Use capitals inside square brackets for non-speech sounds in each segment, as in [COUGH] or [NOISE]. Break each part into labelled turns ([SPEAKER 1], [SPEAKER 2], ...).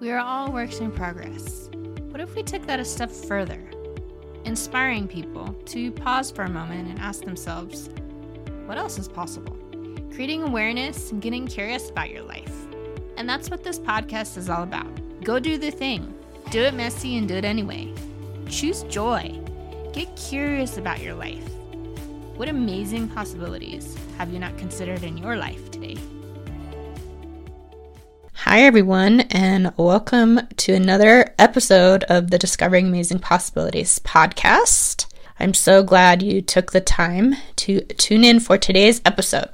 [SPEAKER 1] We are all works in progress. What if we took that a step further? Inspiring people to pause for a moment and ask themselves, what else is possible? Creating awareness and getting curious about your life. And that's what this podcast is all about. Go do the thing, do it messy and do it anyway. Choose joy. Get curious about your life. What amazing possibilities have you not considered in your life today? Hi, everyone, and welcome to another episode of the Discovering Amazing Possibilities podcast. I'm so glad you took the time to tune in for today's episode.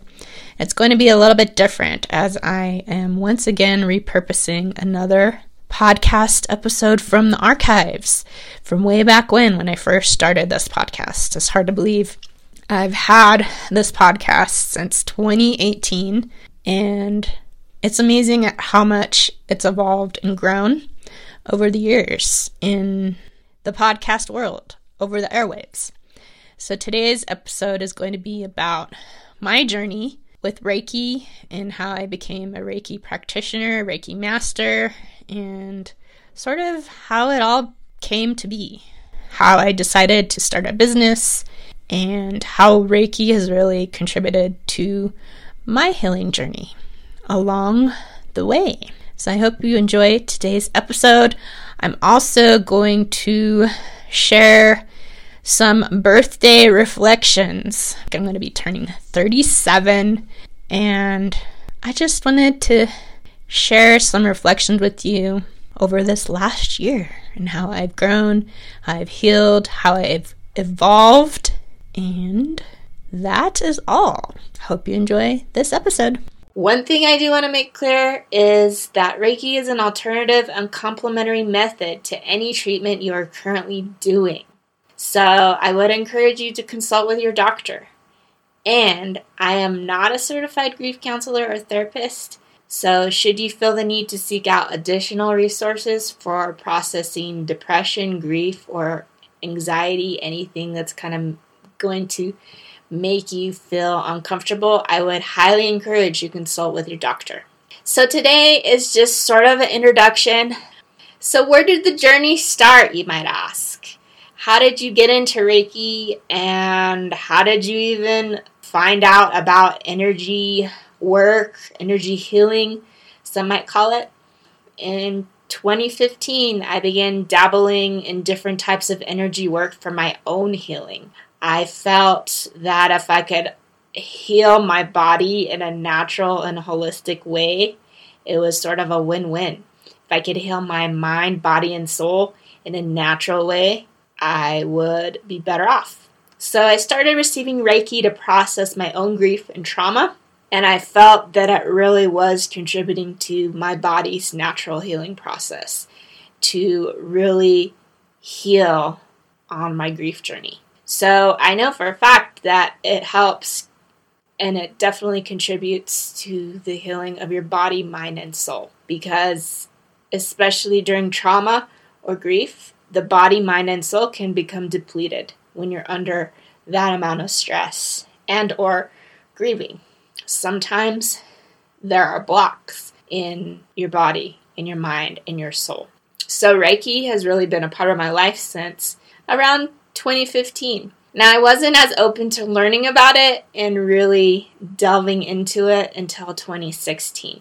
[SPEAKER 1] It's going to be a little bit different as I am once again repurposing another podcast episode from the archives from way back when, when I first started this podcast. It's hard to believe. I've had this podcast since 2018, and it's amazing at how much it's evolved and grown over the years in the podcast world, over the airwaves. So today's episode is going to be about my journey with Reiki and how I became a Reiki practitioner, Reiki master, and sort of how it all came to be. How I decided to start a business and how Reiki has really contributed to my healing journey along the way. So I hope you enjoy today's episode. I'm also going to share some birthday reflections. I'm going to be turning 37 and I just wanted to share some reflections with you over this last year and how I've grown, how I've healed, how I've evolved, and that is all. Hope you enjoy this episode.
[SPEAKER 2] One thing I do want to make clear is that Reiki is an alternative and complementary method to any treatment you are currently doing. So I would encourage you to consult with your doctor. And I am not a certified grief counselor or therapist, so should you feel the need to seek out additional resources for processing depression, grief, or anxiety, anything that's kind of going to make you feel uncomfortable, I would highly encourage you consult with your doctor. So today is just sort of an introduction. So where did the journey start, you might ask? How did you get into Reiki and how did you even find out about energy work, energy healing, some might call it? In 2015, I began dabbling in different types of energy work for my own healing. I felt that if I could heal my body in a natural and holistic way, it was sort of a win win. If I could heal my mind, body, and soul in a natural way, I would be better off. So I started receiving Reiki to process my own grief and trauma, and I felt that it really was contributing to my body's natural healing process to really heal on my grief journey. So I know for a fact that it helps and it definitely contributes to the healing of your body, mind, and soul. Because, especially during trauma or grief, the body, mind, and soul can become depleted when you're under that amount of stress and or grieving. Sometimes there are blocks in your body, in your mind, in your soul. So Reiki has really been a part of my life since around 2015. Now, I wasn't as open to learning about it and really delving into it until 2016.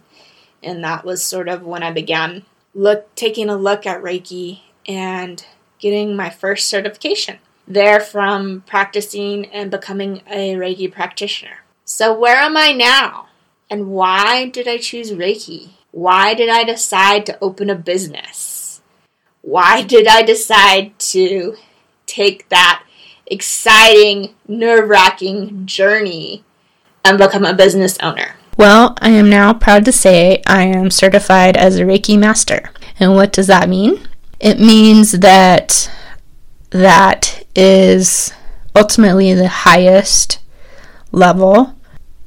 [SPEAKER 2] And that was sort of when I began look taking a look at Reiki and getting my first certification there from practicing and becoming a Reiki practitioner. So, where am I now? And why did I choose Reiki? Why did I decide to open a business? Why did I decide to take that exciting, nerve wracking journey and become a business owner?
[SPEAKER 1] Well, I am now proud to say I am certified as a Reiki master. And what does that mean? It means that that is ultimately the highest level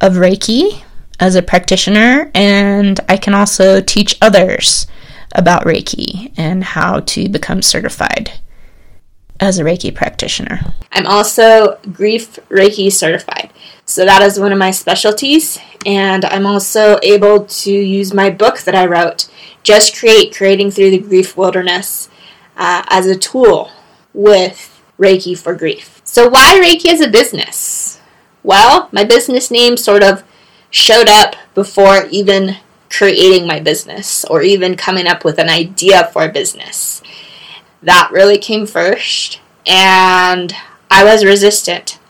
[SPEAKER 1] of Reiki as a practitioner, and I can also teach others about Reiki and how to become certified as a Reiki practitioner.
[SPEAKER 2] I'm also Grief Reiki certified. So that is one of my specialties. And I'm also able to use my book that I wrote, Just Create Creating Through the Grief Wilderness, uh, as a tool with Reiki for grief. So, why Reiki as a business? Well, my business name sort of showed up before even creating my business or even coming up with an idea for a business. That really came first, and I was resistant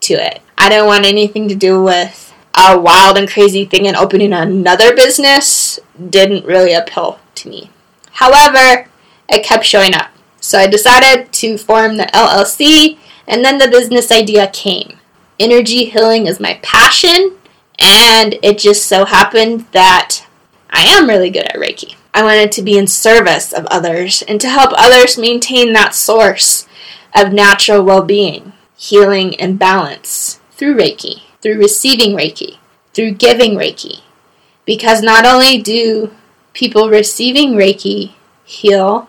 [SPEAKER 2] to it. I didn't want anything to do with a wild and crazy thing and opening another business didn't really appeal to me. However, it kept showing up. So I decided to form the LLC, and then the business idea came. Energy healing is my passion, and it just so happened that I am really good at Reiki. I wanted to be in service of others and to help others maintain that source of natural well being, healing, and balance through Reiki, through receiving Reiki, through giving Reiki. Because not only do people receiving Reiki heal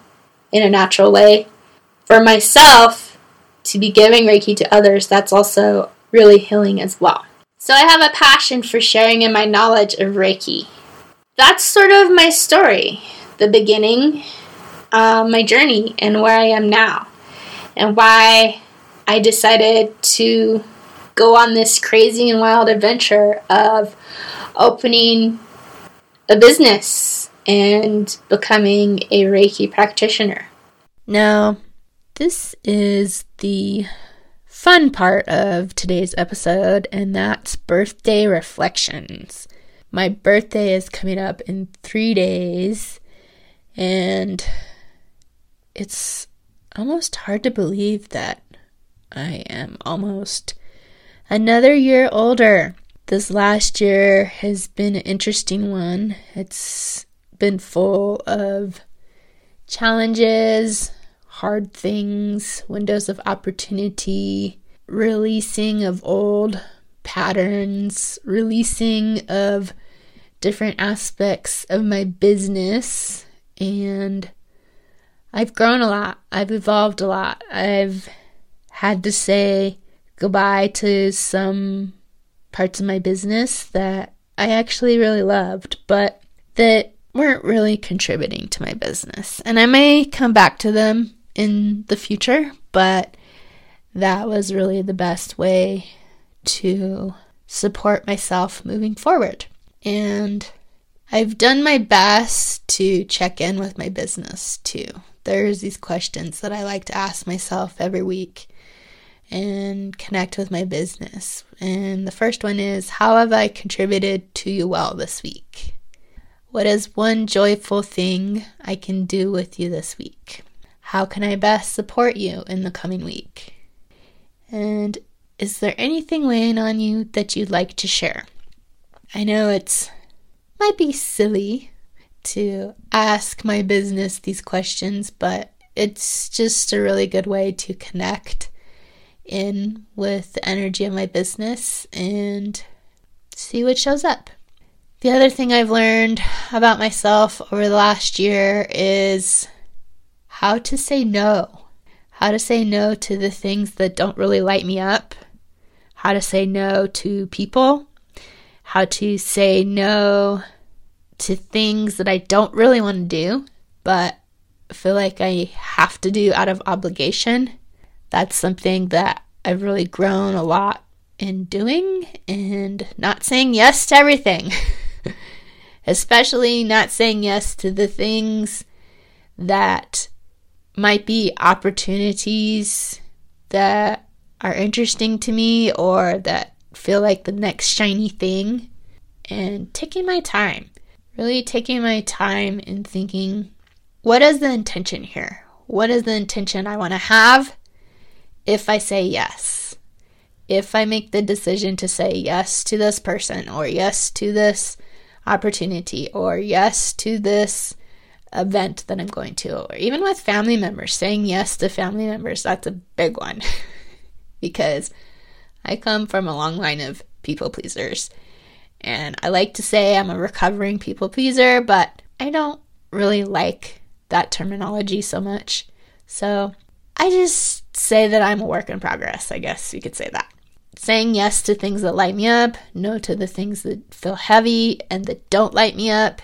[SPEAKER 2] in a natural way, for myself to be giving Reiki to others, that's also really healing as well. So I have a passion for sharing in my knowledge of Reiki. That's sort of my story, the beginning, uh, my journey, and where I am now, and why I decided to go on this crazy and wild adventure of opening a business and becoming a Reiki practitioner.
[SPEAKER 1] Now, this is the fun part of today's episode, and that's birthday reflections. My birthday is coming up in three days, and it's almost hard to believe that I am almost another year older. This last year has been an interesting one. It's been full of challenges, hard things, windows of opportunity, releasing of old patterns, releasing of different aspects of my business, and I've grown a lot. I've evolved a lot. I've had to say goodbye to some parts of my business that I actually really loved, but that weren't really contributing to my business. And I may come back to them in the future, but that was really the best way to support myself moving forward. And I've done my best to check in with my business too. There's these questions that I like to ask myself every week and connect with my business. And the first one is How have I contributed to you well this week? What is one joyful thing I can do with you this week? How can I best support you in the coming week? And is there anything weighing on you that you'd like to share? I know it's might be silly to ask my business these questions, but it's just a really good way to connect in with the energy of my business and see what shows up. The other thing I've learned about myself over the last year is how to say no. How to say no to the things that don't really light me up. How to say no to people. How to say no to things that I don't really want to do, but feel like I have to do out of obligation. That's something that I've really grown a lot in doing and not saying yes to everything. [LAUGHS] Especially not saying yes to the things that might be opportunities that are interesting to me or that feel like the next shiny thing. And taking my time, really taking my time and thinking, what is the intention here? What is the intention I want to have if I say yes? If I make the decision to say yes to this person or yes to this opportunity or yes to this event that I'm going to, or even with family members, saying yes to family members, that's a big one [LAUGHS] because I come from a long line of people pleasers. And I like to say I'm a recovering people pleaser, but I don't really like that terminology so much. So I just say that I'm a work in progress, I guess you could say that. saying yes to things that light me up, no to the things that feel heavy and that don't light me up.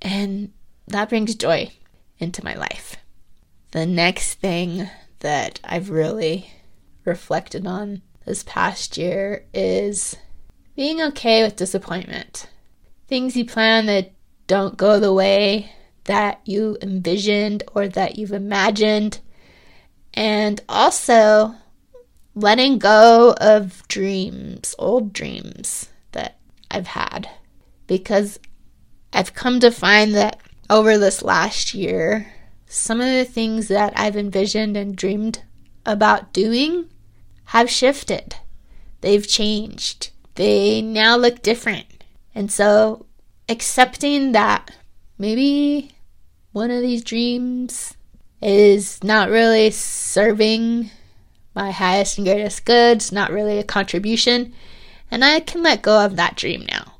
[SPEAKER 1] And that brings joy into my life. The next thing that I've really reflected on this past year is being okay with disappointment. Things you plan that don't go the way that you envisioned or that you've imagined. And also letting go of dreams, old dreams that I've had. Because I've come to find that over this last year, some of the things that I've envisioned and dreamed about doing have shifted. They've changed. They now look different. And so accepting that maybe one of these dreams is not really serving my highest and greatest goods, not really a contribution, and I can let go of that dream now.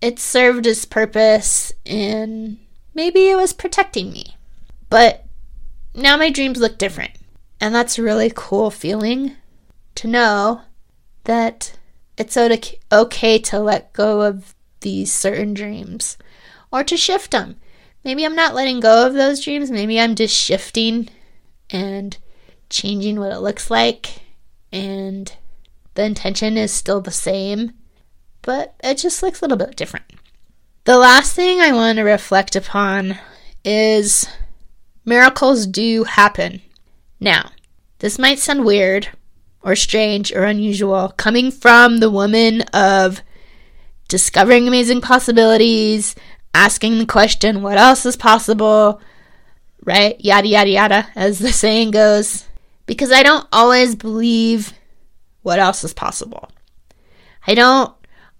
[SPEAKER 1] It served its purpose and maybe it was protecting me. But now my dreams look different. And that's a really cool feeling to know that it's okay to let go of these certain dreams or to shift them. Maybe I'm not letting go of those dreams. Maybe I'm just shifting and changing what it looks like. And the intention is still the same, but it just looks a little bit different. The last thing I want to reflect upon is miracles do happen. Now, this might sound weird or strange or unusual coming from the woman of discovering amazing possibilities, asking the question, what else is possible? Right? Yada, yada, yada, as the saying goes. Because I don't always believe what else is possible. I don't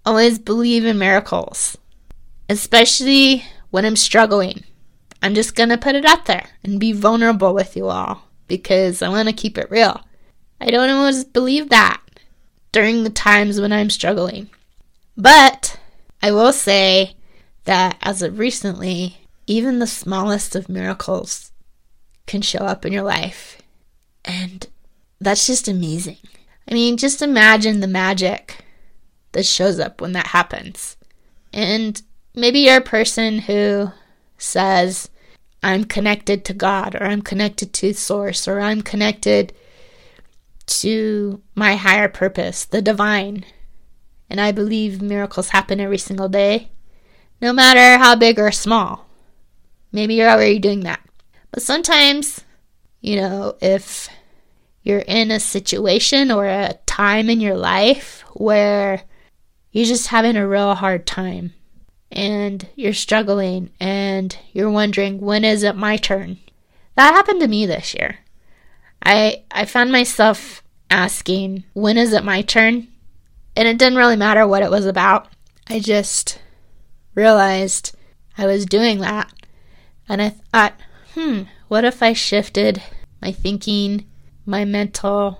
[SPEAKER 1] always believe in miracles especially when I'm struggling. I'm just gonna put it out there and be vulnerable with you all because I wanna keep it real. I don't always believe that during the times when I'm struggling. But I will say that as of recently, even the smallest of miracles can show up in your life. And that's just amazing. I mean, just imagine the magic that shows up when that happens. And maybe you're a person who says, I'm connected to God, or I'm connected to Source, or I'm connected to my higher purpose, the divine. And I believe miracles happen every single day, no matter how big or small. Maybe you're already doing that. But sometimes, you know, if you're in a situation or a time in your life where you're just having a real hard time, and you're struggling and you're wondering when is it my turn. That happened to me this year. I I found myself asking when is it my turn? And it didn't really matter what it was about. I just realized I was doing that. And I thought, hmm, what if I shifted my thinking, my mental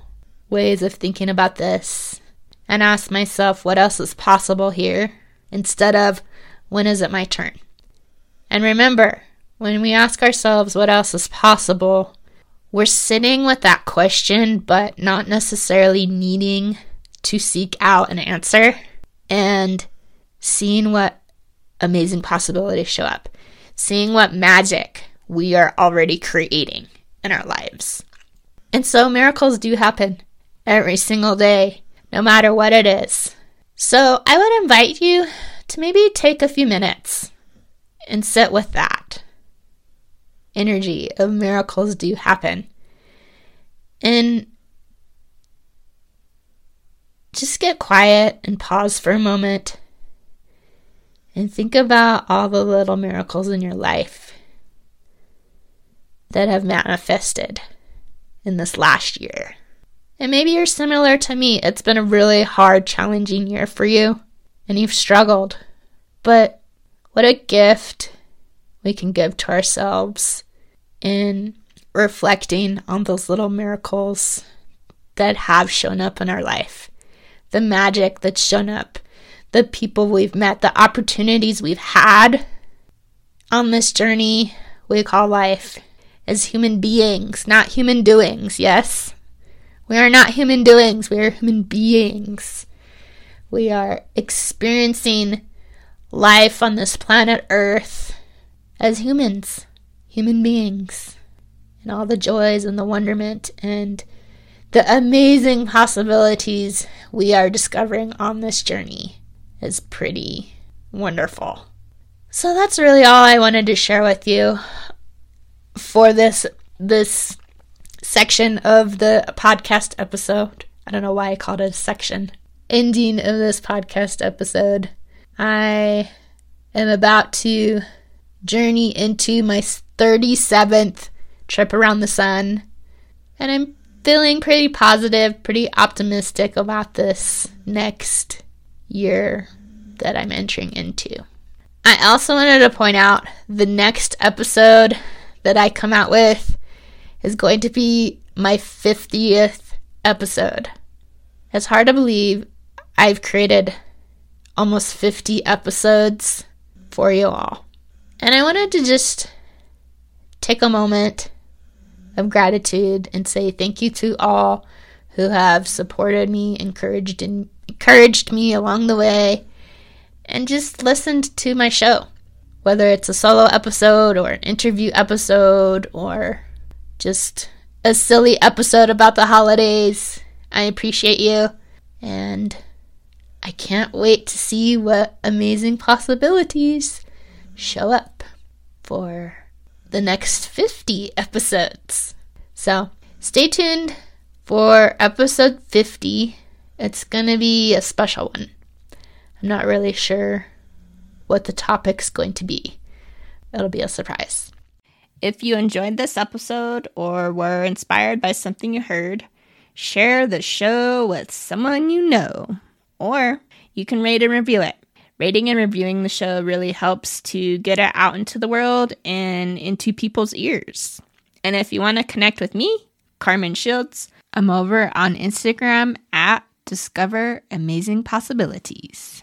[SPEAKER 1] ways of thinking about this, and asked myself what else is possible here instead of when is it my turn? And remember, when we ask ourselves what else is possible, we're sitting with that question, but not necessarily needing to seek out an answer and seeing what amazing possibilities show up, seeing what magic we are already creating in our lives. And so miracles do happen every single day, no matter what it is. So I would invite you to maybe take a few minutes and sit with that energy of miracles do happen. And just get quiet and pause for a moment and think about all the little miracles in your life that have manifested in this last year. And maybe you're similar to me. It's been a really hard, challenging year for you and you've struggled. But what a gift we can give to ourselves in reflecting on those little miracles that have shown up in our life, the magic that's shown up, the people we've met, the opportunities we've had on this journey we call life as human beings, not human doings, yes? We are not human doings, we are human beings. We are experiencing life on this planet Earth as humans, human beings, and all the joys and the wonderment and the amazing possibilities we are discovering on this journey is pretty wonderful. So that's really all I wanted to share with you for this this section of the podcast episode. I don't know why I called it a section. Ending of this podcast episode. I am about to journey into my 37th trip around the sun, and I'm feeling pretty positive, pretty optimistic about this next year that I'm entering into. I also wanted to point out the next episode that I come out with is going to be my 50th episode. It's hard to believe I've created almost 50 episodes for you all. And I wanted to just take a moment of gratitude and say thank you to all who have supported me, encouraged and encouraged me along the way, and just listened to my show. Whether it's a solo episode or an interview episode or just a silly episode about the holidays, I appreciate you. And I can't wait to see what amazing possibilities show up for the next 50 episodes. So stay tuned for episode 50. It's going to be a special one. I'm not really sure what the topic's going to be. It'll be a surprise.
[SPEAKER 2] If you enjoyed this episode or were inspired by something you heard, share the show with someone you know. Or you can rate and review it. Rating and reviewing the show really helps to get it out into the world and into people's ears. And if you want to connect with me, Carmen Shields, I'm over on Instagram at Discover Amazing Possibilities.